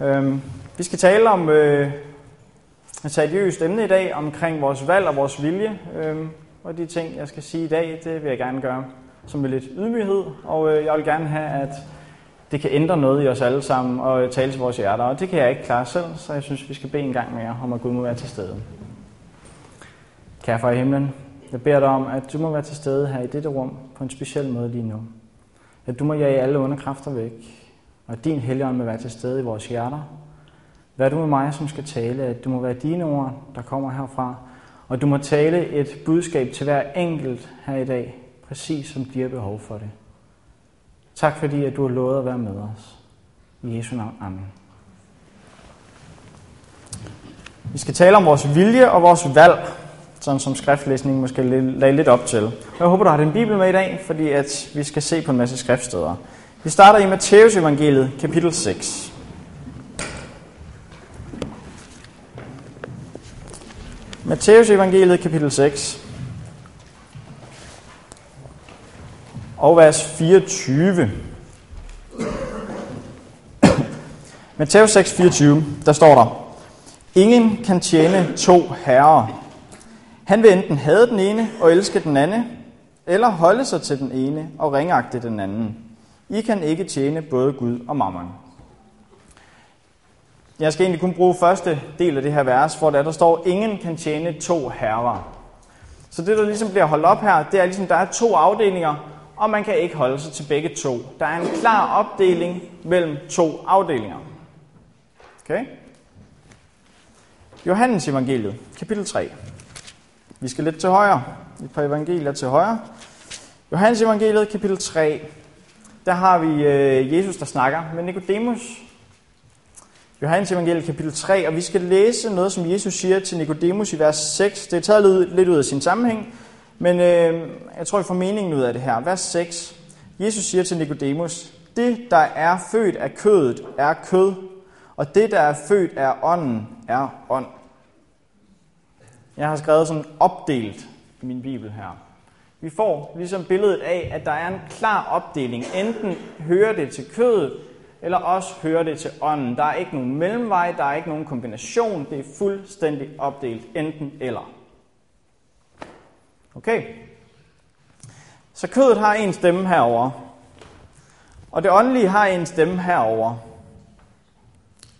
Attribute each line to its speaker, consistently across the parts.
Speaker 1: Øhm, vi skal tale om øh, et seriøst emne i dag omkring vores valg og vores vilje. Øhm, og de ting, jeg skal sige i dag, det vil jeg gerne gøre som med lidt ydmyghed. Og øh, jeg vil gerne have, at det kan ændre noget i os alle sammen og øh, tale til vores hjerter. Og det kan jeg ikke klare selv, så jeg synes, vi skal bede en gang mere om, at Gud må være til stede. Kære far i himlen, jeg beder dig om, at du må være til stede her i dette rum på en speciel måde lige nu. At du må jage alle underkræfter væk, og at din helligånd må være til stede i vores hjerter. Vær du med mig, som skal tale, at du må være dine ord, der kommer herfra, og du må tale et budskab til hver enkelt her i dag, præcis som de har behov for det. Tak fordi, at du har lovet at være med os. I Jesu navn. Amen. Vi skal tale om vores vilje og vores valg, sådan som skriftlæsningen måske lagde lidt op til. Jeg håber, du har din bibel med i dag, fordi at vi skal se på en masse skriftsteder. Vi starter i Matteus evangeliet, kapitel 6. Matteus evangeliet, kapitel 6. Og vers 24. Matteus 6, 24, der står der, Ingen kan tjene to herrer. Han vil enten hade den ene og elske den anden, eller holde sig til den ene og ringagte den anden. I kan ikke tjene både Gud og mammon. Jeg skal egentlig kun bruge første del af det her vers, hvor der, der står, ingen kan tjene to herrer. Så det, der ligesom bliver holdt op her, det er ligesom, der er to afdelinger, og man kan ikke holde sig til begge to. Der er en klar opdeling mellem to afdelinger. Okay? Johannes evangeliet, kapitel 3. Vi skal lidt til højre. Et par evangelier til højre. Johannes evangeliet, kapitel 3. Der har vi øh, Jesus, der snakker med Nikodemus. Johannes evangeliet, kapitel 3. Og vi skal læse noget, som Jesus siger til Nikodemus i vers 6. Det er taget lidt ud af sin sammenhæng, men øh, jeg tror, I får meningen ud af det her. Vers 6. Jesus siger til Nikodemus, det, der er født af kødet, er kød, og det, der er født af ånden, er ånd. Jeg har skrevet sådan opdelt i min bibel her. Vi får ligesom billedet af, at der er en klar opdeling. Enten hører det til kødet, eller også hører det til ånden. Der er ikke nogen mellemvej, der er ikke nogen kombination. Det er fuldstændig opdelt, enten eller. Okay? Så kødet har en stemme herover, og det åndelige har en stemme herover.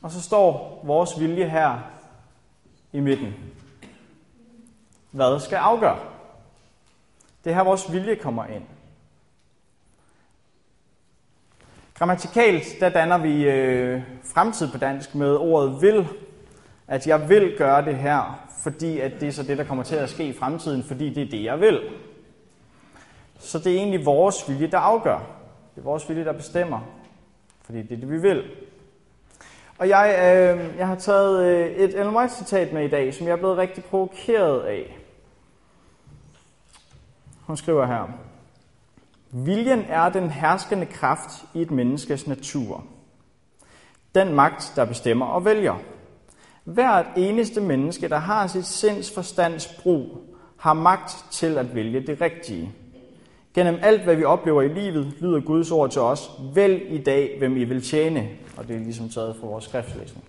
Speaker 1: Og så står vores vilje her i midten. Hvad skal afgøre? Det er her, vores vilje kommer ind. Grammatikalt, der danner vi øh, fremtid på dansk med ordet vil. At jeg vil gøre det her, fordi at det er så det, der kommer til at ske i fremtiden, fordi det er det, jeg vil. Så det er egentlig vores vilje, der afgør. Det er vores vilje, der bestemmer, fordi det er det, vi vil. Og jeg, øh, jeg har taget øh, et Ellen White citat med i dag, som jeg er blevet rigtig provokeret af. Hun skriver her, Viljen er den herskende kraft i et menneskes natur. Den magt, der bestemmer og vælger. Hvert eneste menneske, der har sit sinds forstands brug, har magt til at vælge det rigtige. Gennem alt, hvad vi oplever i livet, lyder Guds ord til os, vælg i dag, hvem I vil tjene. Og det er ligesom taget fra vores skriftlæsning.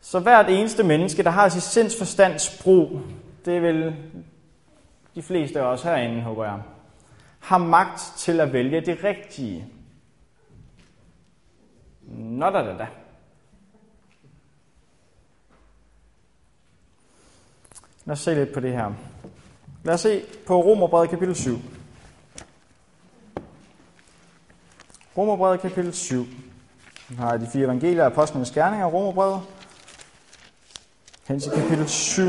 Speaker 1: Så hvert eneste menneske, der har sit sinds forstands brug, det vil de fleste af os herinde, håber jeg, har magt til at vælge det rigtige. Nå da da da. Lad os se lidt på det her. Lad os se på Romerbrevet kapitel 7. Romerbrevet kapitel 7. Vi har de fire evangelier apostlenes gerninger og Romerbrevet. Hen til kapitel 7.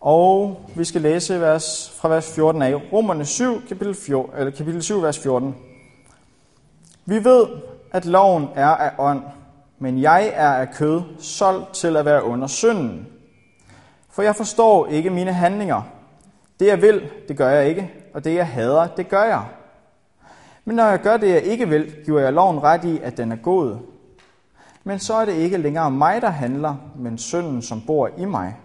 Speaker 1: Og vi skal læse vers, fra vers 14 af. Romerne 7, kapitel, 4, eller kapitel 7, vers 14. Vi ved, at loven er af ånd, men jeg er af kød, solgt til at være under synden. For jeg forstår ikke mine handlinger. Det jeg vil, det gør jeg ikke, og det jeg hader, det gør jeg. Men når jeg gør det, jeg ikke vil, giver jeg loven ret i, at den er god. Men så er det ikke længere mig, der handler, men synden, som bor i mig.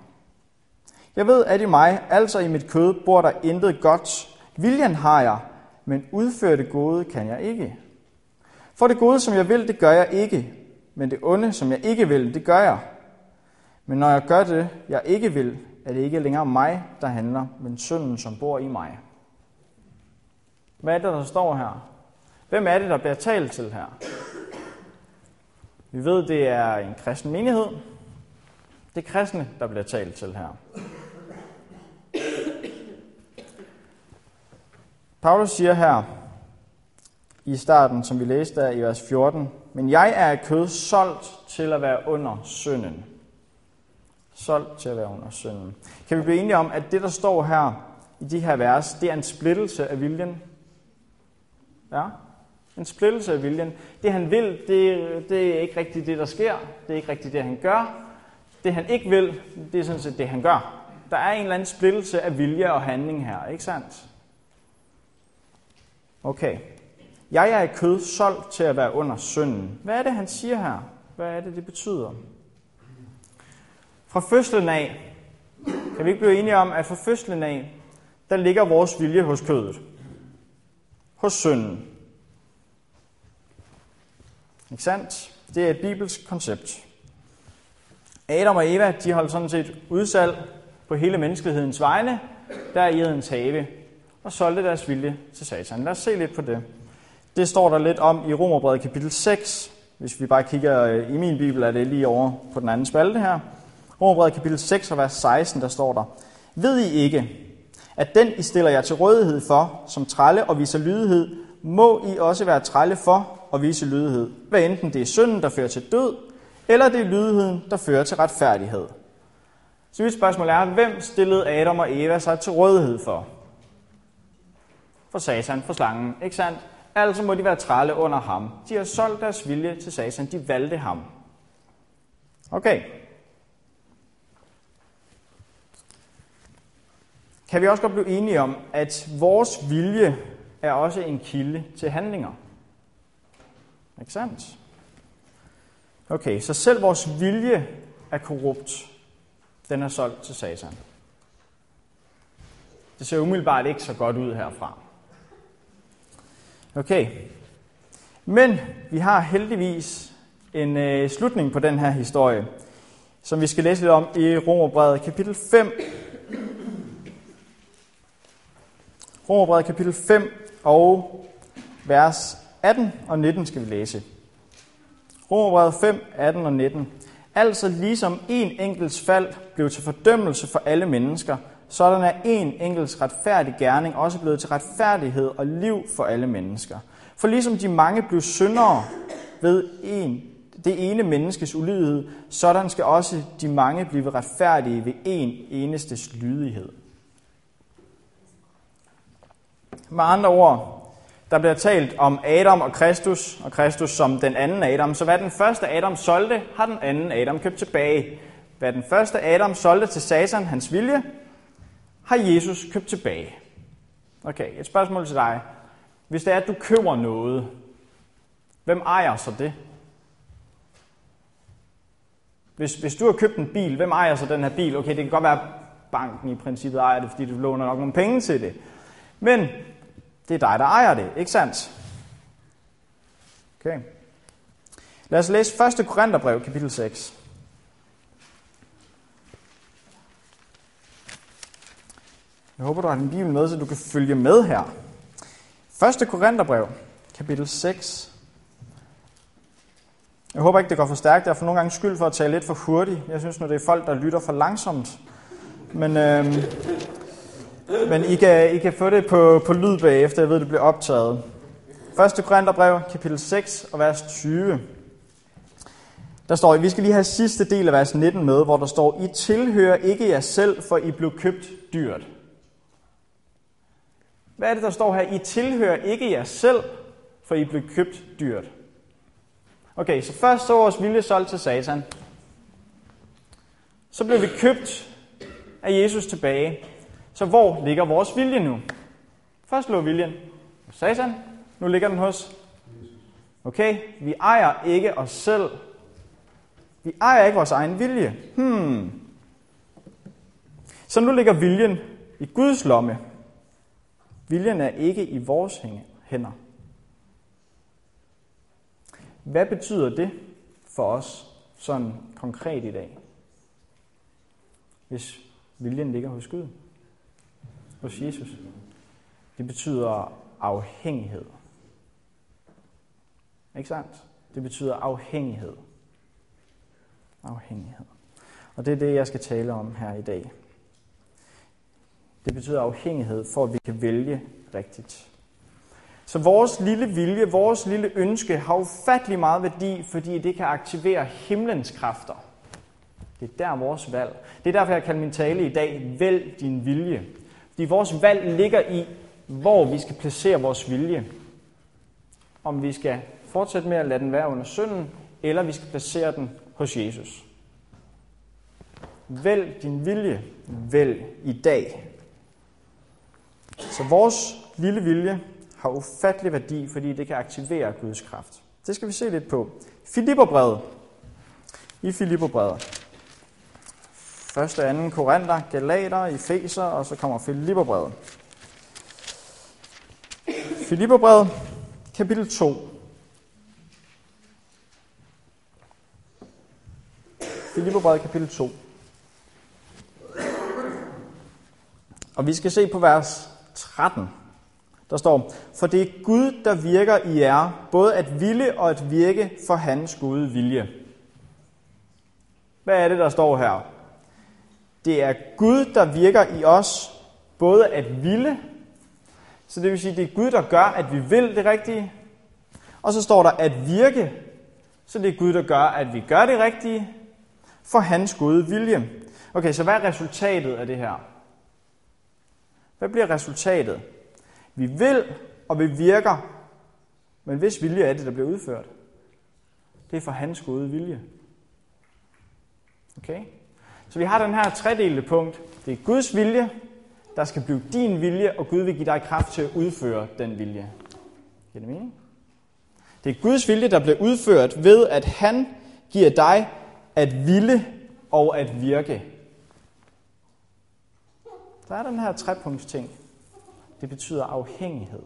Speaker 1: Jeg ved, at i mig, altså i mit kød, bor der intet godt. Viljen har jeg, men udføre det gode kan jeg ikke. For det gode, som jeg vil, det gør jeg ikke, men det onde, som jeg ikke vil, det gør jeg. Men når jeg gør det, jeg ikke vil, er det ikke længere mig, der handler, men synden, som bor i mig. Hvad er det, der står her? Hvem er det, der bliver talt til her? Vi ved, det er en kristen menighed. Det er kristne, der bliver talt til her. Paulus siger her i starten, som vi læste der i vers 14, men jeg er af kød solgt til at være under synden. Solgt til at være under synden. Kan vi blive enige om, at det, der står her i de her vers, det er en splittelse af viljen? Ja, en splittelse af viljen. Det han vil, det, det er ikke rigtigt det, der sker. Det er ikke rigtigt det, han gør. Det han ikke vil, det er sådan set det, han gør. Der er en eller anden splittelse af vilje og handling her, ikke sandt? Okay. Jeg er i kød solgt til at være under synden. Hvad er det, han siger her? Hvad er det, det betyder? Fra fødslen af, kan vi ikke blive enige om, at fra fødslen af, der ligger vores vilje hos kødet. Hos synden. Ikke sandt? Det er et bibelsk koncept. Adam og Eva, de holdt sådan set udsalg på hele menneskehedens vegne, der i Edens have, og solgte deres vilje til satan. Lad os se lidt på det. Det står der lidt om i Romerbrevet kapitel 6. Hvis vi bare kigger øh, i min bibel, er det lige over på den anden spalte her. Romerbrevet kapitel 6 og vers 16, der står der. Ved I ikke, at den I stiller jer til rådighed for, som trælle og viser lydighed, må I også være trælle for og vise lydighed. Hvad enten det er synden, der fører til død, eller det er lydigheden, der fører til retfærdighed. Så mit spørgsmål er, hvem stillede Adam og Eva sig til rådighed for? For satan, for slangen, ikke sandt? Altså må de være trælle under ham. De har solgt deres vilje til satan, de valgte ham. Okay. Kan vi også godt blive enige om, at vores vilje er også en kilde til handlinger? Ikke sandt? Okay, så selv vores vilje er korrupt. Den er solgt til satan. Det ser umiddelbart ikke så godt ud herfra. Okay. Men vi har heldigvis en øh, slutning på den her historie, som vi skal læse lidt om i Romerbrevet kapitel 5. Romerbrevet kapitel 5 og vers 18 og 19 skal vi læse. Romerbrevet 5, 18 og 19. Altså ligesom en enkelt fald blev til fordømmelse for alle mennesker, sådan er en enkelt retfærdig gerning også blevet til retfærdighed og liv for alle mennesker. For ligesom de mange blev syndere ved en, det ene menneskes ulydighed, sådan skal også de mange blive retfærdige ved en enestes lydighed. Med andre ord, der bliver talt om Adam og Kristus, og Kristus som den anden Adam. Så hvad den første Adam solgte, har den anden Adam købt tilbage. Hvad den første Adam solgte til Satan, hans vilje, har Jesus købt tilbage. Okay, et spørgsmål til dig. Hvis det er, at du køber noget, hvem ejer så det? Hvis, hvis du har købt en bil, hvem ejer så den her bil? Okay, det kan godt være, at banken i princippet ejer det, fordi du låner nok nogle penge til det. Men det er dig, der ejer det, ikke sandt? Okay. Lad os læse 1. Korintherbrev, kapitel 6. Jeg håber, du har din bibel med, så du kan følge med her. 1. Korintherbrev, kapitel 6. Jeg håber ikke, det går for stærkt. Jeg får nogle gange skyld for at tale lidt for hurtigt. Jeg synes nu, det er folk, der lytter for langsomt. Men øhm, men I kan, I kan få det på, på lyd bagefter, jeg ved, det bliver optaget. 1. Korintherbrev, kapitel 6 og vers 20. Der står, vi skal lige have sidste del af vers 19 med, hvor der står, I tilhører ikke jer selv, for I blev købt dyrt. Hvad er det, der står her? I tilhører ikke jer selv, for I blev købt dyrt. Okay, så først så vores vilje solgt til satan. Så blev vi købt af Jesus tilbage. Så hvor ligger vores vilje nu? Først lå viljen hos Satan, nu ligger den hos Okay, vi ejer ikke os selv. Vi ejer ikke vores egen vilje. Hmm. Så nu ligger viljen i Guds lomme. Viljen er ikke i vores hænder. Hvad betyder det for os sådan konkret i dag, hvis viljen ligger hos Gud, hos Jesus? Det betyder afhængighed. Ikke sandt? Det betyder afhængighed. Afhængighed. Og det er det, jeg skal tale om her i dag. Det betyder afhængighed, for at vi kan vælge rigtigt. Så vores lille vilje, vores lille ønske har ufattelig meget værdi, fordi det kan aktivere himlens kræfter. Det er der vores valg. Det er derfor, jeg kalder min tale i dag, vælg din vilje. Fordi vores valg ligger i, hvor vi skal placere vores vilje. Om vi skal fortsætte med at lade den være under synden, eller vi skal placere den hos Jesus. Vælg din vilje. Vælg i dag. Så vores lille vilje har ufattelig værdi, fordi det kan aktivere Guds kraft. Det skal vi se lidt på. Filipperbrevet. I Filipperbrevet. Første og anden Korinther, Galater, Efeser, og så kommer Filipperbrevet. Filipperbrevet, kapitel 2. Filipperbrevet, kapitel 2. Og vi skal se på vers 13. Der står, for det er Gud, der virker i jer, både at ville og at virke for hans gode vilje. Hvad er det, der står her? Det er Gud, der virker i os, både at ville, så det vil sige, det er Gud, der gør, at vi vil det rigtige, og så står der at virke, så det er Gud, der gør, at vi gør det rigtige, for hans gode vilje. Okay, så hvad er resultatet af det her? Hvad bliver resultatet? Vi vil, og vi virker, men hvis vilje er det, der bliver udført? Det er for hans gode vilje. Okay? Så vi har den her tredelte punkt. Det er Guds vilje, der skal blive din vilje, og Gud vil give dig kraft til at udføre den vilje. Giver det mening? Det er Guds vilje, der bliver udført ved, at han giver dig at ville og at virke. Der er den her trepunkts ting. Det betyder afhængighed.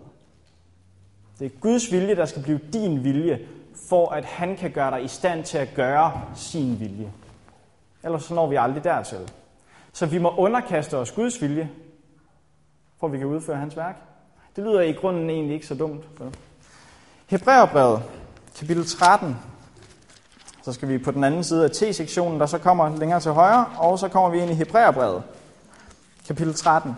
Speaker 1: Det er Guds vilje, der skal blive din vilje, for at han kan gøre dig i stand til at gøre sin vilje. Ellers så når vi aldrig dertil. Så vi må underkaste os Guds vilje, for at vi kan udføre hans værk. Det lyder i grunden egentlig ikke så dumt. Hebræerbrevet, kapitel 13. Så skal vi på den anden side af T-sektionen, der så kommer længere til højre, og så kommer vi ind i Hebræerbrevet, kapitel 13.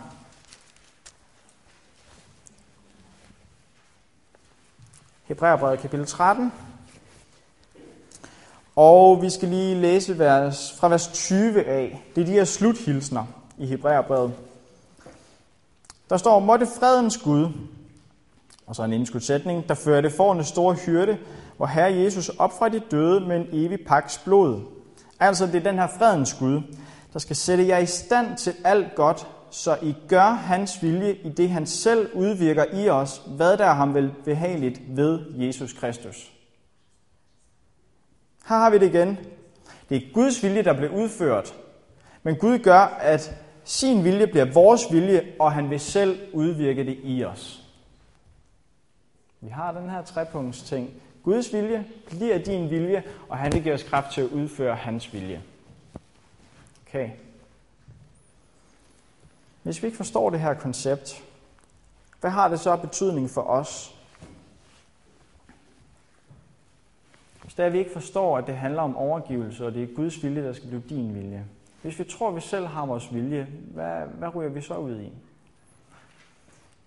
Speaker 1: Hebræerbrevet kapitel 13. Og vi skal lige læse vers, fra vers 20 af. Det er de her sluthilsner i Hebræerbrevet. Der står, måtte fredens Gud, og så en indskudsætning, der førte forne store hyrde, hvor Herre Jesus op fra de døde med en evig paks blod. Altså det er den her fredens Gud, der skal sætte jer i stand til alt godt, så I gør hans vilje i det, han selv udvirker i os, hvad der er ham vel behageligt ved Jesus Kristus. Her har vi det igen. Det er Guds vilje, der bliver udført. Men Gud gør, at sin vilje bliver vores vilje, og han vil selv udvirke det i os. Vi har den her trepunkts ting. Guds vilje bliver din vilje, og han vil give os kraft til at udføre hans vilje. Okay. Hvis vi ikke forstår det her koncept, hvad har det så betydning for os? Hvis det er, at vi ikke forstår, at det handler om overgivelse, og det er Guds vilje, der skal blive din vilje. Hvis vi tror, at vi selv har vores vilje, hvad, hvad ryger vi så ud i?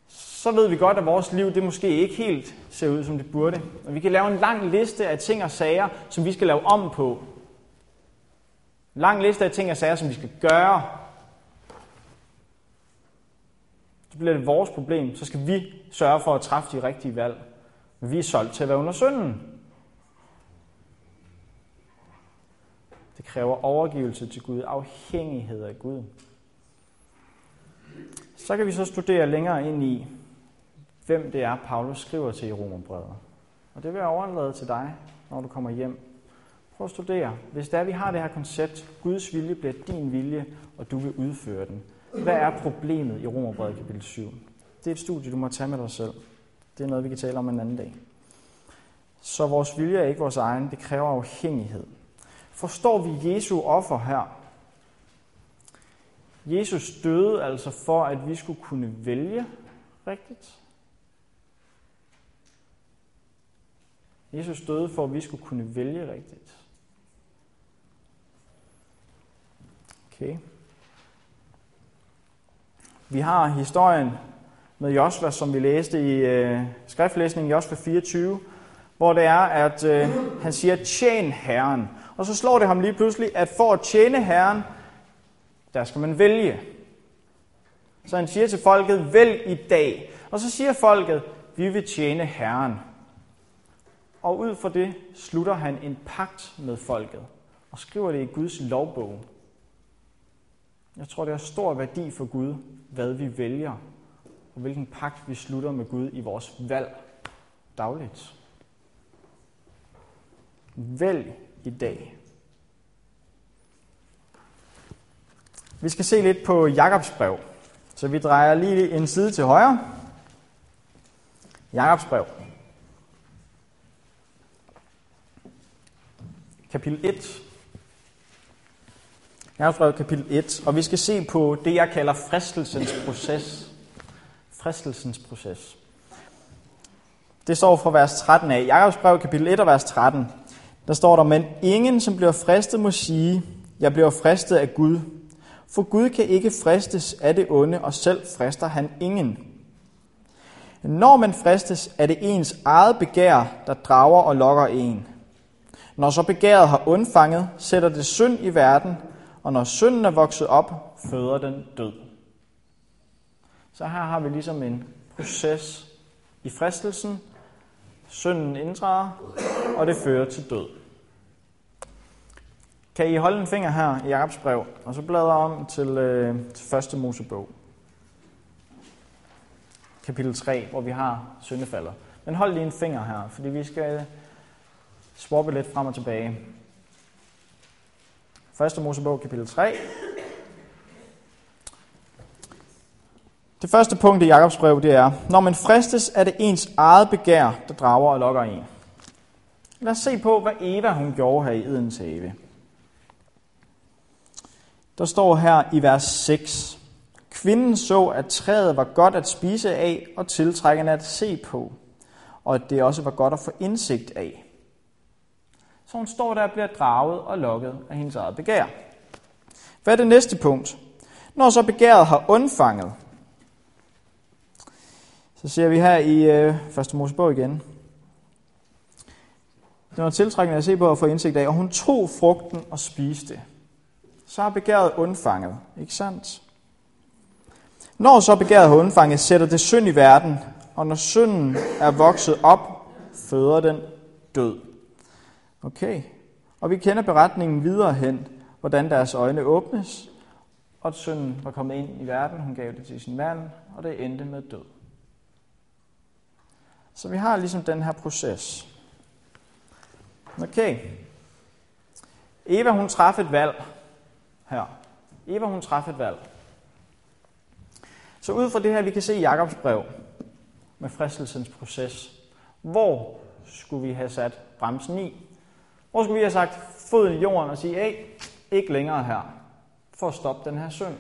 Speaker 1: Så ved vi godt, at vores liv det måske ikke helt ser ud, som det burde. Og vi kan lave en lang liste af ting og sager, som vi skal lave om på. En lang liste af ting og sager, som vi skal gøre, så bliver det vores problem. Så skal vi sørge for at træffe de rigtige valg. Men vi er solgt til at være under synden. Det kræver overgivelse til Gud, afhængighed af Gud. Så kan vi så studere længere ind i, hvem det er, Paulus skriver til i Romerbrevet. Og det vil jeg overlade til dig, når du kommer hjem. Prøv at studere. Hvis det er, vi har det her koncept, Guds vilje bliver din vilje, og du vil udføre den. Hvad er problemet i Romerbrevet kapitel 7? det er et studie, du må tage med dig selv. Det er noget, vi kan tale om en anden dag. Så vores vilje er ikke vores egen, det kræver afhængighed. Forstår vi Jesu offer her? Jesus døde altså for, at vi skulle kunne vælge rigtigt. Jesus døde for, at vi skulle kunne vælge rigtigt. Okay. Vi har historien med Josva, som vi læste i øh, skriftlæsningen Josva 24, hvor det er, at øh, han siger, tjen Herren. Og så slår det ham lige pludselig, at for at tjene Herren, der skal man vælge. Så han siger til folket, vælg i dag. Og så siger folket, vi vil tjene Herren. Og ud fra det slutter han en pagt med folket og skriver det i Guds lovbog. Jeg tror, det har stor værdi for Gud, hvad vi vælger, og hvilken pagt vi slutter med Gud i vores valg dagligt. Vælg i dag. Vi skal se lidt på Jakobs brev, så vi drejer lige en side til højre. Jakobs brev. Kapitel 1. Jakobs kapitel 1. Og vi skal se på det, jeg kalder fristelsens proces. Fristelsens proces. Det står fra vers 13 af. Jakobs brev, kapitel 1 og vers 13. Der står der, men ingen, som bliver fristet, må sige, jeg bliver fristet af Gud. For Gud kan ikke fristes af det onde, og selv frister han ingen. Når man fristes, er det ens eget begær, der drager og lokker en. Når så begæret har undfanget, sætter det synd i verden, og når synden er vokset op, føder den død. Så her har vi ligesom en proces i fristelsen. Synden indtræder, og det fører til død. Kan I holde en finger her i Jakobs brev, og så bladre om til, øh, til første Mosebog. Kapitel 3, hvor vi har syndefaldet. Men hold lige en finger her, fordi vi skal swappe lidt frem og tilbage. Første Mosebog, kapitel 3. Det første punkt i Jakobs brev, det er, når man fristes, er det ens eget begær, der drager og lokker en. Lad os se på, hvad Eva hun gjorde her i Edens have. Der står her i vers 6. Kvinden så, at træet var godt at spise af og tiltrækkende at se på, og at det også var godt at få indsigt af. Så hun står der og bliver draget og lokket af hendes eget begær. Hvad er det næste punkt? Når så begæret har undfanget, så ser vi her i øh, 1. Mosebog igen. Det var tiltrækkende at se på og få indsigt af, og hun tog frugten og spiste så har begæret undfanget. Ikke sandt? Når så begæret har undfanget, sætter det synd i verden, og når synden er vokset op, føder den død. Okay. Og vi kender beretningen videre hen, hvordan deres øjne åbnes, og at sønnen var kommet ind i verden, hun gav det til sin mand, og det endte med død. Så vi har ligesom den her proces. Okay. Eva, hun træffede et valg her. Eva, hun træffede et valg. Så ud fra det her, vi kan se i Jakobs brev med fristelsens proces. Hvor skulle vi have sat bremsen i? Hvor skulle vi have sagt foden i jorden og sige, hey, ikke længere her, for at stoppe den her synd?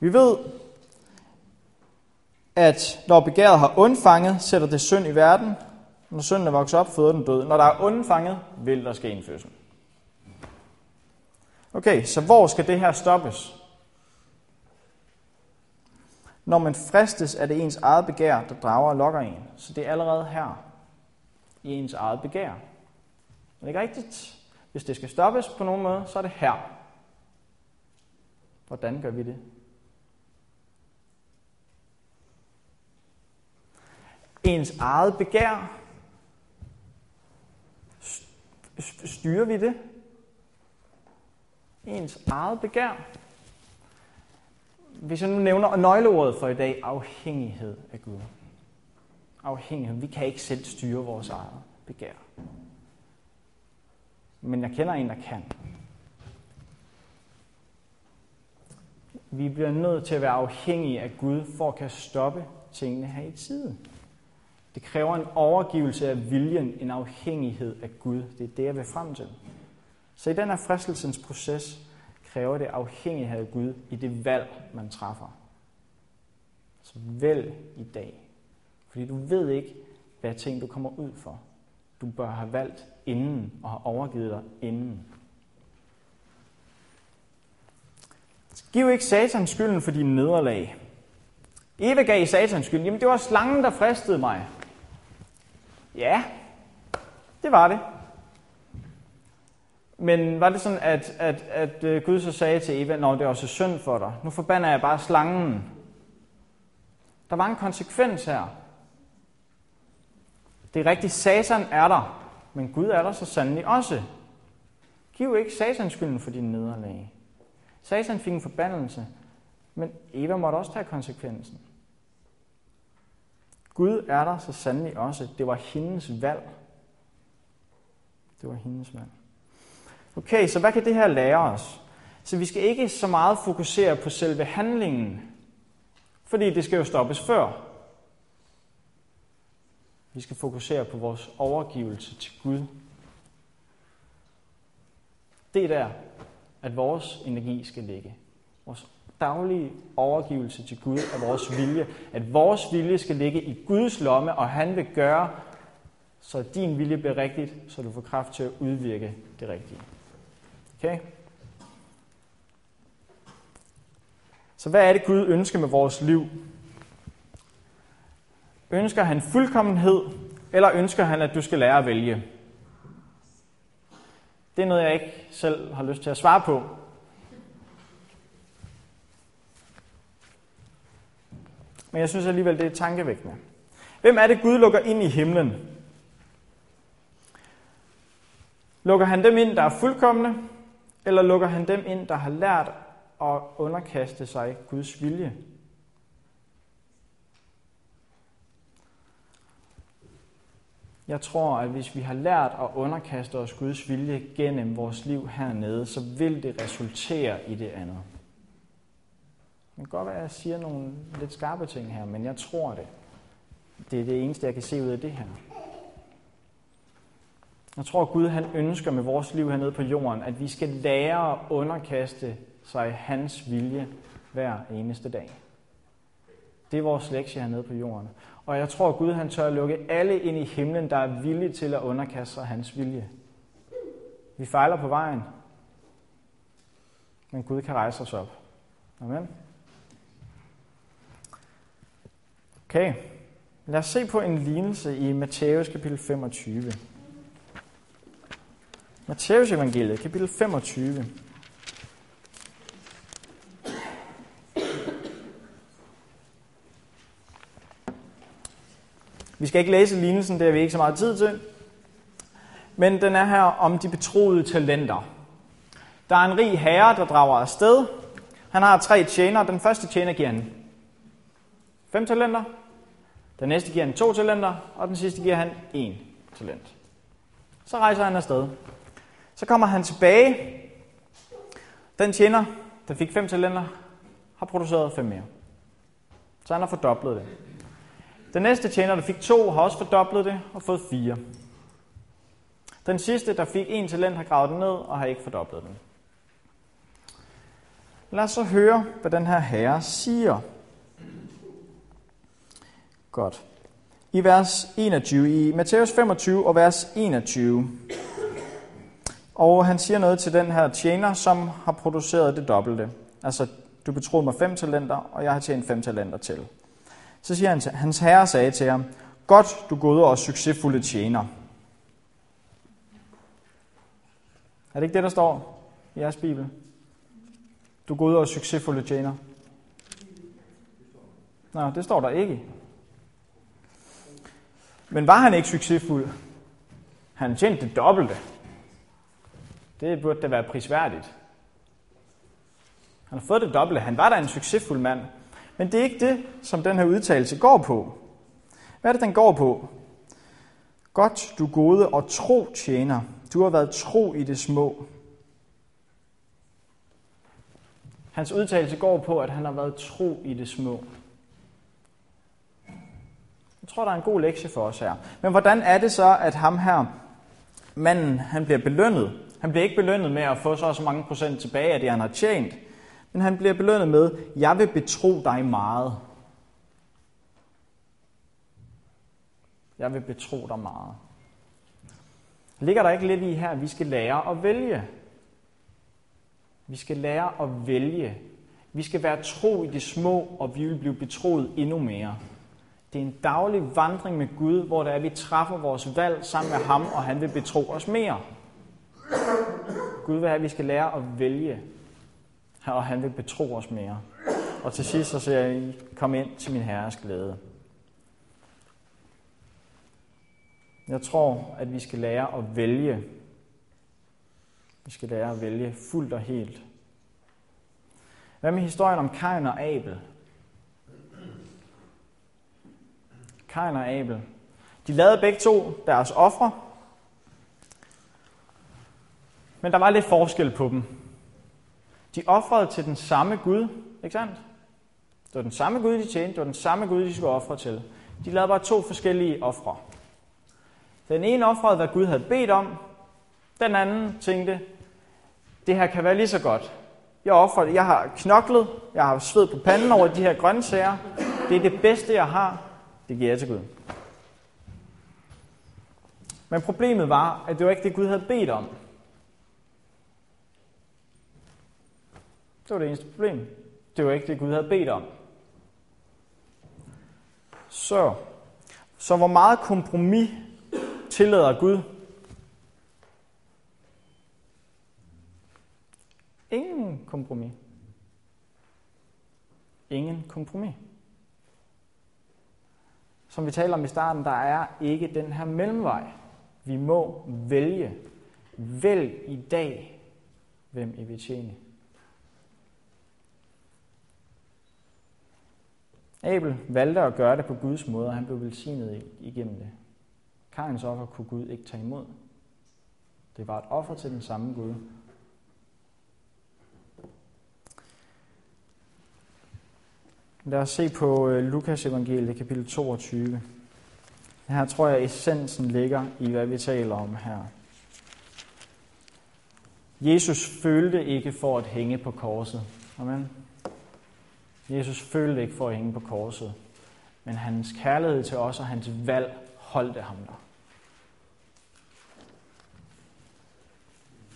Speaker 1: Vi ved, at når begæret har undfanget, sætter det synd i verden. Når synden er vokset op, føder den død. Når der er undfanget, vil der ske en fødsel. Okay, så hvor skal det her stoppes? Når man fristes, er det ens eget begær, der drager og lokker en. Så det er allerede her, i ens eget begær. Er det ikke rigtigt? Hvis det skal stoppes på nogen måde, så er det her. Hvordan gør vi det? Ens eget begær. Styrer vi det? ens eget begær. Hvis jeg nu nævner nøgleordet for i dag, afhængighed af Gud. Afhængighed. Vi kan ikke selv styre vores eget begær. Men jeg kender en, der kan. Vi bliver nødt til at være afhængige af Gud for at kan stoppe tingene her i tiden. Det kræver en overgivelse af viljen, en afhængighed af Gud. Det er det, jeg vil frem til. Så i den her fristelsens proces kræver det afhængighed af Gud i det valg, man træffer. Så vælg i dag. Fordi du ved ikke, hvad ting du kommer ud for. Du bør have valgt inden og have overgivet dig inden. Giv ikke satan skylden for dine nederlag. Eva gav satan skylden. Jamen, det var slangen, der fristede mig. Ja, det var det. Men var det sådan, at, at, at øh, Gud så sagde til Eva, når det er også synd for dig, nu forbander jeg bare slangen. Der var en konsekvens her. Det er rigtigt, Satan er der, men Gud er der så sandelig også. Giv ikke Satan skylden for dine nederlag. Satan fik en forbandelse, men Eva måtte også tage konsekvensen. Gud er der så sandelig også. Det var hendes valg. Det var hendes valg. Okay, så hvad kan det her lære os? Så vi skal ikke så meget fokusere på selve handlingen, fordi det skal jo stoppes før. Vi skal fokusere på vores overgivelse til Gud. Det er der, at vores energi skal ligge. Vores daglige overgivelse til Gud af vores vilje. At vores vilje skal ligge i Guds lomme, og han vil gøre, så din vilje bliver rigtigt, så du får kraft til at udvirke det rigtige. Okay? Så hvad er det, Gud ønsker med vores liv? Ønsker han fuldkommenhed, eller ønsker han, at du skal lære at vælge? Det er noget, jeg ikke selv har lyst til at svare på. Men jeg synes alligevel, det er tankevækkende. Hvem er det, Gud lukker ind i himlen? Lukker han dem ind, der er fuldkommende, eller lukker han dem ind, der har lært at underkaste sig Guds vilje? Jeg tror, at hvis vi har lært at underkaste os Guds vilje gennem vores liv hernede, så vil det resultere i det andet. Det kan godt være, at jeg siger nogle lidt skarpe ting her, men jeg tror det. Det er det eneste, jeg kan se ud af det her. Jeg tror, at Gud han ønsker med vores liv hernede på jorden, at vi skal lære at underkaste sig hans vilje hver eneste dag. Det er vores lektie hernede på jorden. Og jeg tror, at Gud han tør at lukke alle ind i himlen, der er villige til at underkaste sig hans vilje. Vi fejler på vejen, men Gud kan rejse os op. Amen. Okay, lad os se på en lignelse i Matthæus kapitel 25. Matthæus evangeliet, kapitel 25. Vi skal ikke læse lignelsen, det har vi ikke så meget tid til. Men den er her om de betroede talenter. Der er en rig herre, der drager afsted. Han har tre tjenere. Den første tjener giver han fem talenter. Den næste giver han to talenter. Og den sidste giver han en talent. Så rejser han afsted. Så kommer han tilbage. Den tjener, der fik fem talenter, har produceret fem mere. Så han har fordoblet det. Den næste tjener, der fik to, har også fordoblet det og fået fire. Den sidste, der fik en talent, har gravet den ned og har ikke fordoblet den. Lad os så høre, hvad den her herre siger. Godt. I vers 21, i Matthæus 25 og vers 21. Og han siger noget til den her tjener, som har produceret det dobbelte. Altså, du betroede mig fem talenter, og jeg har tjent fem talenter til. Så siger han, hans herre sagde til ham, Godt, du gode og succesfulde tjener. Er det ikke det, der står i jeres bibel? Du gode og succesfulde tjener. Nå, det står der ikke. Men var han ikke succesfuld? Han tjente det dobbelte. Det burde da være prisværdigt. Han har fået det dobbelte. Han var da en succesfuld mand. Men det er ikke det, som den her udtalelse går på. Hvad er det, den går på? Godt, du gode og tro tjener. Du har været tro i det små. Hans udtalelse går på, at han har været tro i det små. Jeg tror, der er en god lektie for os her. Men hvordan er det så, at ham her, manden, han bliver belønnet? Han bliver ikke belønnet med at få så så mange procent tilbage af det, han har tjent. Men han bliver belønnet med, jeg vil betro dig meget. Jeg vil betro dig meget. Ligger der ikke lidt i her, at vi skal lære at vælge? Vi skal lære at vælge. Vi skal være tro i det små, og vi vil blive betroet endnu mere. Det er en daglig vandring med Gud, hvor der er, vi træffer vores valg sammen med ham, og han vil betro os mere. Gud vil have, at vi skal lære at vælge, og han vil betro os mere. Og til sidst så siger jeg, kom ind til min herres glæde. Jeg tror, at vi skal lære at vælge. Vi skal lære at vælge fuldt og helt. Hvad med historien om Kain og Abel? Kain og Abel. De lavede begge to deres ofre, men der var lidt forskel på dem. De ofrede til den samme Gud, ikke sandt? Det var den samme Gud, de tjente, det var den samme Gud, de skulle ofre til. De lavede bare to forskellige ofre. Den ene offrede, hvad Gud havde bedt om. Den anden tænkte, det her kan være lige så godt. Jeg, offrer, jeg har knoklet, jeg har sved på panden over de her grøntsager. Det er det bedste, jeg har. Det giver jeg til Gud. Men problemet var, at det var ikke det, Gud havde bedt om. Det var det eneste problem. Det var ikke det, Gud havde bedt om. Så, så hvor meget kompromis tillader Gud? Ingen kompromis. Ingen kompromis. Som vi talte om i starten, der er ikke den her mellemvej. Vi må vælge. Vælg i dag, hvem I vil tjene. Abel valgte at gøre det på Guds måde, og han blev velsignet igennem det. Kains offer kunne Gud ikke tage imod. Det var et offer til den samme Gud. Lad os se på øh, Lukas evangeliet, kapitel 22. Her tror jeg, essensen ligger i, hvad vi taler om her. Jesus følte ikke for at hænge på korset. Amen. Jesus følte ikke for at hænge på korset, men hans kærlighed til os og hans valg holdte ham der.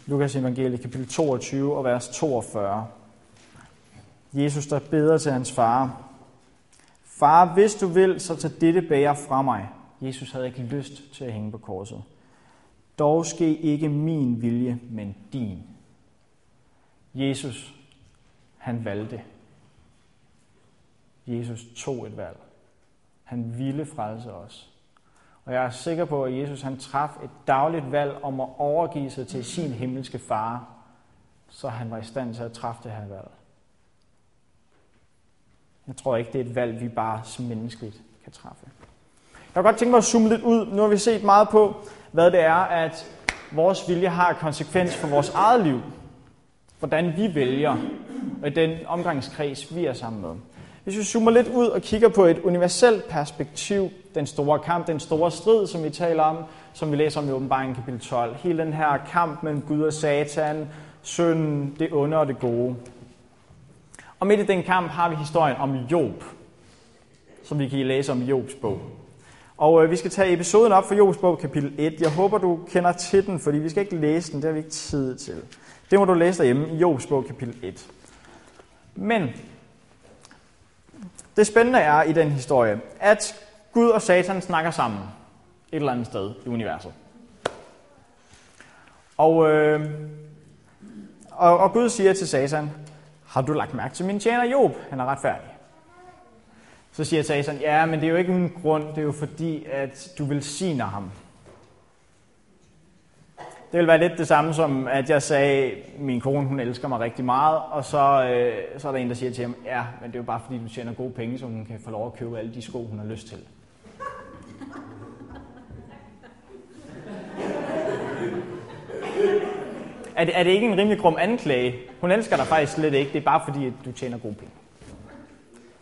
Speaker 1: Lukas evangelie kapitel 22 og vers 42. Jesus, der beder til hans far. Far, hvis du vil, så tag dette bære fra mig. Jesus havde ikke lyst til at hænge på korset. Dog ske ikke min vilje, men din. Jesus, han valgte. Jesus tog et valg. Han ville frelse os. Og jeg er sikker på, at Jesus han traf et dagligt valg om at overgive sig til sin himmelske far, så han var i stand til at træffe det her valg. Jeg tror ikke, det er et valg, vi bare som menneskeligt kan træffe. Jeg kan godt tænke mig at zoome lidt ud. Nu har vi set meget på, hvad det er, at vores vilje har konsekvens for vores eget liv. Hvordan vi vælger, og den omgangskreds, vi er sammen med. Hvis vi zoomer lidt ud og kigger på et universelt perspektiv, den store kamp, den store strid, som vi taler om, som vi læser om i åbenbaringen kapitel 12. Hele den her kamp mellem Gud og Satan, synden, det onde og det gode. Og midt i den kamp har vi historien om Job, som vi kan læse om i Jobs bog. Og øh, vi skal tage episoden op for Jobs bog, kapitel 1. Jeg håber, du kender til den, fordi vi skal ikke læse den, det har vi ikke tid til. Det må du læse derhjemme i Jobs bog, kapitel 1. Men det spændende er i den historie, at Gud og Satan snakker sammen et eller andet sted i universet. Og, øh, og, og Gud siger til Satan, har du lagt mærke til min tjener Job? Han er retfærdig. Så siger Satan, ja, men det er jo ikke uden grund, det er jo fordi, at du vil sige ham. Det vil være lidt det samme som, at jeg sagde, min kone hun elsker mig rigtig meget, og så, øh, så er der en, der siger til ham, ja, men det er jo bare fordi, du tjener gode penge, så hun kan få lov at købe alle de sko, hun har lyst til. Er det, er det ikke en rimelig grum anklage? Hun elsker dig faktisk slet ikke. Det er bare fordi, at du tjener gode penge.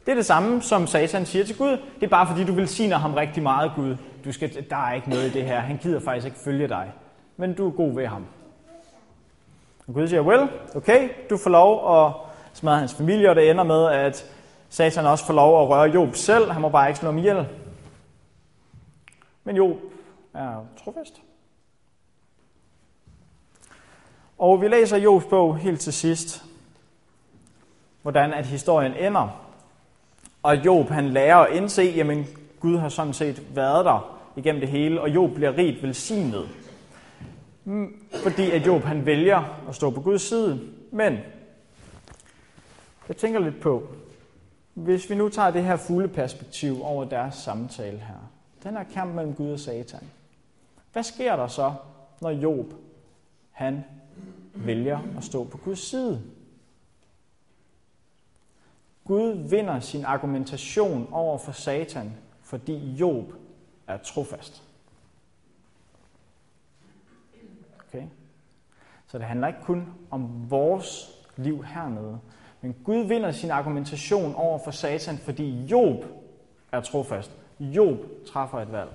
Speaker 1: Det er det samme, som Satan siger til Gud. Det er bare fordi, du velsigner ham rigtig meget, Gud. Du skal, der er ikke noget i det her. Han gider faktisk ikke følge dig. Men du er god ved ham. Og Gud siger, well, okay, du får lov at smadre hans familie, og det ender med, at Satan også får lov at røre Job selv. Han må bare ikke slå ham ihjel. Men Job er trofast. Og vi læser Jobs bog helt til sidst, hvordan at historien ender. Og Job han lærer at indse, jamen Gud har sådan set været der igennem det hele, og Job bliver rigt velsignet. Fordi at Job han vælger at stå på Guds side. Men jeg tænker lidt på, hvis vi nu tager det her fulde perspektiv over deres samtale her, den her kamp mellem Gud og Satan, hvad sker der så, når Job han vælger at stå på Guds side? Gud vinder sin argumentation over for Satan, fordi Job er trofast. Okay? Så det handler ikke kun om vores liv hernede, men Gud vinder sin argumentation over for Satan, fordi Job er trofast. Job træffer et valg.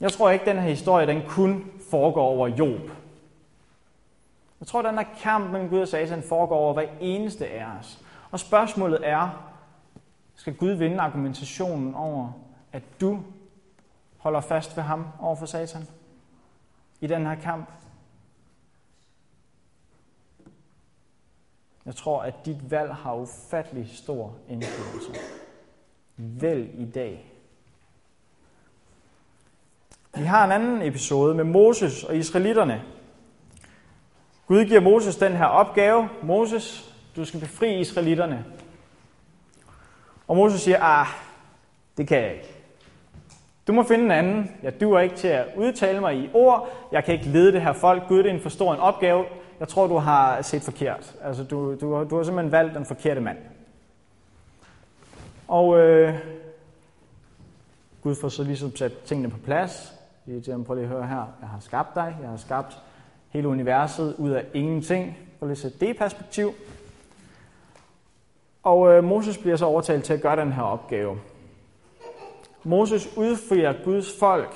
Speaker 1: Jeg tror ikke, den her historie den kun foregår over Job. Jeg tror, at den her kamp mellem Gud og Satan foregår over hver eneste af os. Og spørgsmålet er, skal Gud vinde argumentationen over, at du holder fast ved ham over for Satan i den her kamp? Jeg tror, at dit valg har ufattelig stor indflydelse. Vælg i dag. Vi har en anden episode med Moses og israelitterne. Gud giver Moses den her opgave. Moses, du skal befri israelitterne. Og Moses siger, ah, det kan jeg ikke. Du må finde en anden. Jeg duer ikke til at udtale mig i ord. Jeg kan ikke lede det her folk. Gud, det er en for stor en opgave. Jeg tror, du har set forkert. Altså, du, du, du har simpelthen valgt den forkerte mand. Og øh, Gud får så ligesom sat tingene på plads. Det til lige at høre her. Jeg har skabt dig. Jeg har skabt hele universet ud af ingenting. Prøv lige at sætte det i perspektiv. Og øh, Moses bliver så overtalt til at gøre den her opgave. Moses udfrier Guds folk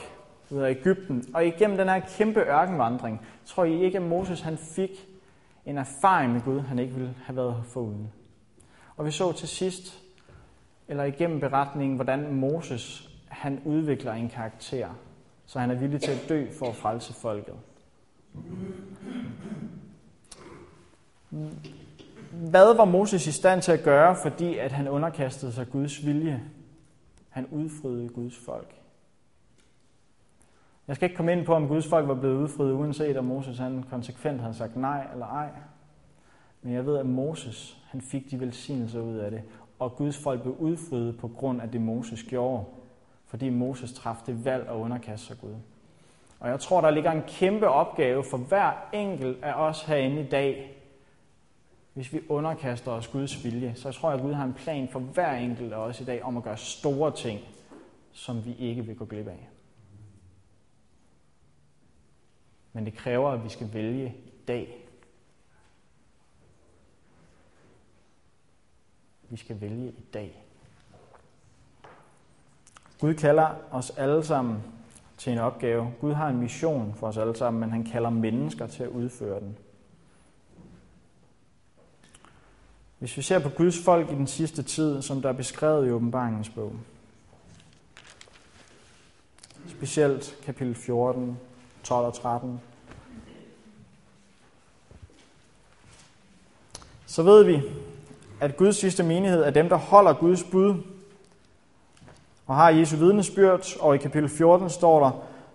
Speaker 1: ud af Ægypten, og igennem den her kæmpe ørkenvandring, tror I ikke, at Moses han fik en erfaring med Gud, han ikke ville have været foruden. Og vi så til sidst, eller igennem beretningen, hvordan Moses han udvikler en karakter, så han er villig til at dø for at frelse folket. Hvad var Moses i stand til at gøre, fordi at han underkastede sig Guds vilje? Han udfriede Guds folk. Jeg skal ikke komme ind på, om Guds folk var blevet udfriet, uanset om Moses han konsekvent havde sagt nej eller ej. Men jeg ved, at Moses han fik de velsignelser ud af det, og Guds folk blev udfriet på grund af det, Moses gjorde, fordi Moses træffede det valg at underkaste sig Gud. Og jeg tror, der ligger en kæmpe opgave for hver enkelt af os herinde i dag, hvis vi underkaster os Guds vilje. Så jeg tror, at Gud har en plan for hver enkelt af os i dag om at gøre store ting, som vi ikke vil gå glip af. Men det kræver, at vi skal vælge i dag. Vi skal vælge i dag. Gud kalder os alle sammen til en opgave. Gud har en mission for os alle sammen, men han kalder mennesker til at udføre den. Hvis vi ser på Guds folk i den sidste tid, som der er beskrevet i åbenbaringens bog, specielt kapitel 14, 12 og 13, så ved vi, at Guds sidste menighed er dem, der holder Guds bud. Og har Jesu vidnesbyrd, og i kapitel 14 står der,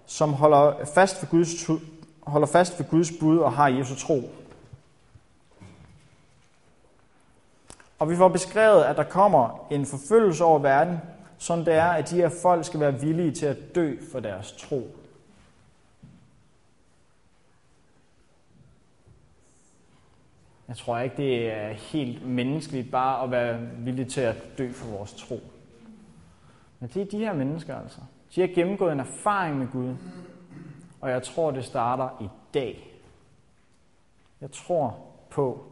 Speaker 1: som holder fast ved Guds, holder fast ved Guds bud og har Jesu tro. Og vi får beskrevet, at der kommer en forfølgelse over verden, som det er, at de her folk skal være villige til at dø for deres tro. Jeg tror ikke, det er helt menneskeligt bare at være villig til at dø for vores tro. Men det er de her mennesker altså. De har gennemgået en erfaring med Gud. Og jeg tror, det starter i dag. Jeg tror på,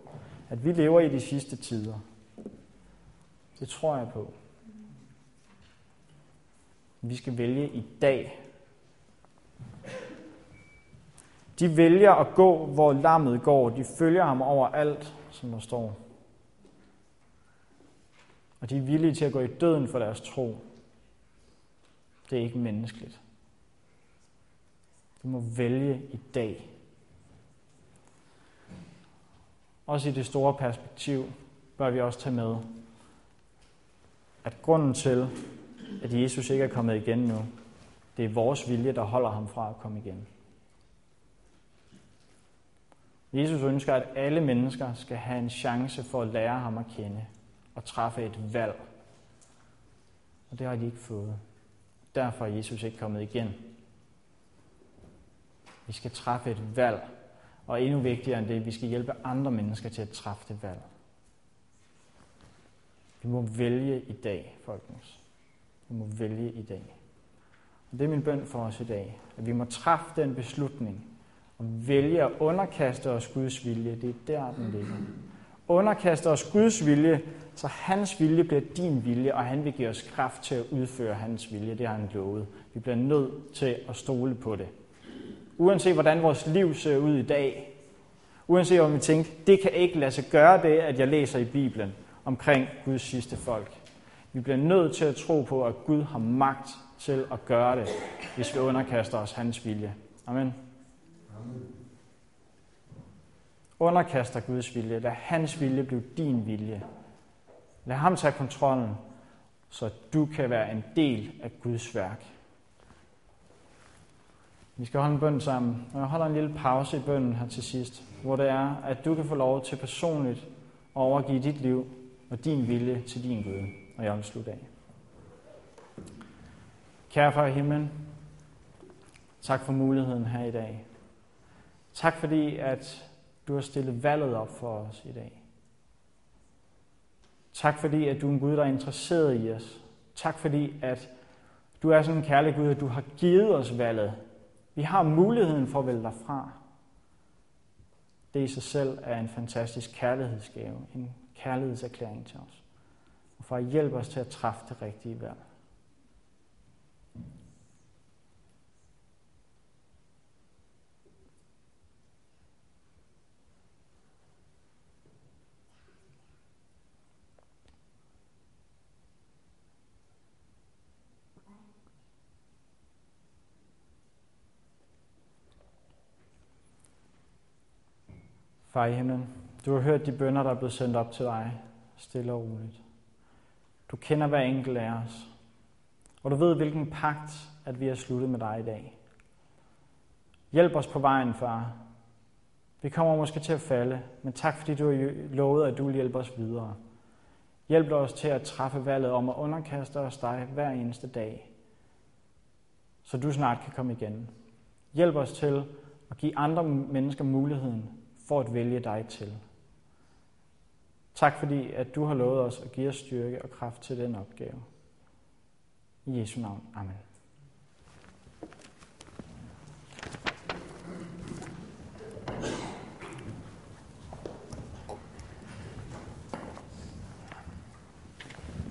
Speaker 1: at vi lever i de sidste tider. Det tror jeg på. Vi skal vælge i dag. De vælger at gå, hvor lammet går. De følger ham over alt, som der står. Og de er villige til at gå i døden for deres tro. Det er ikke menneskeligt. Du må vælge i dag. Også i det store perspektiv bør vi også tage med, at grunden til, at Jesus ikke er kommet igen nu, det er vores vilje, der holder ham fra at komme igen. Jesus ønsker, at alle mennesker skal have en chance for at lære ham at kende og træffe et valg. Og det har de ikke fået. Derfor er Jesus ikke kommet igen. Vi skal træffe et valg, og endnu vigtigere end det, vi skal hjælpe andre mennesker til at træffe det valg. Vi må vælge i dag, folkens. Vi må vælge i dag. Og det er min bøn for os i dag, at vi må træffe den beslutning og vælge at underkaste os Guds vilje. Det er der, den ligger. Underkaste os Guds vilje, så hans vilje bliver din vilje, og han vil give os kraft til at udføre hans vilje. Det har han lovet. Vi bliver nødt til at stole på det. Uanset hvordan vores liv ser ud i dag, uanset om vi tænker, det kan ikke lade sig gøre det, at jeg læser i Bibelen omkring Guds sidste folk. Vi bliver nødt til at tro på, at Gud har magt til at gøre det, hvis vi underkaster os hans vilje. Amen. Amen. Underkaster Guds vilje. Lad hans vilje blive din vilje. Lad ham tage kontrollen, så du kan være en del af Guds værk. Vi skal holde en bøn sammen, og jeg holder en lille pause i bønnen her til sidst, hvor det er, at du kan få lov til personligt at overgive dit liv og din vilje til din Gud, og jeg vil slutte af. Kære far i himlen, tak for muligheden her i dag. Tak fordi, at du har stillet valget op for os i dag. Tak fordi, at du er en Gud, der er interesseret i os. Tak fordi, at du er sådan en kærlig Gud, at du har givet os valget. Vi har muligheden for at vælge dig fra. Det i sig selv er en fantastisk kærlighedsgave, en kærlighedserklæring til os. Og far, hjælp os til at træffe det rigtige valg. Far i himlen, du har hørt de bønder, der er blevet sendt op til dig, stille og roligt. Du kender hver enkelt af os, og du ved, hvilken pagt, at vi har sluttet med dig i dag. Hjælp os på vejen, far. Vi kommer måske til at falde, men tak fordi du har lovet, at du vil hjælpe os videre. Hjælp os til at træffe valget om at underkaste os dig hver eneste dag, så du snart kan komme igen. Hjælp os til at give andre mennesker muligheden for at vælge dig til. Tak fordi, at du har lovet os at give os styrke og kraft til den opgave. I Jesu navn. Amen.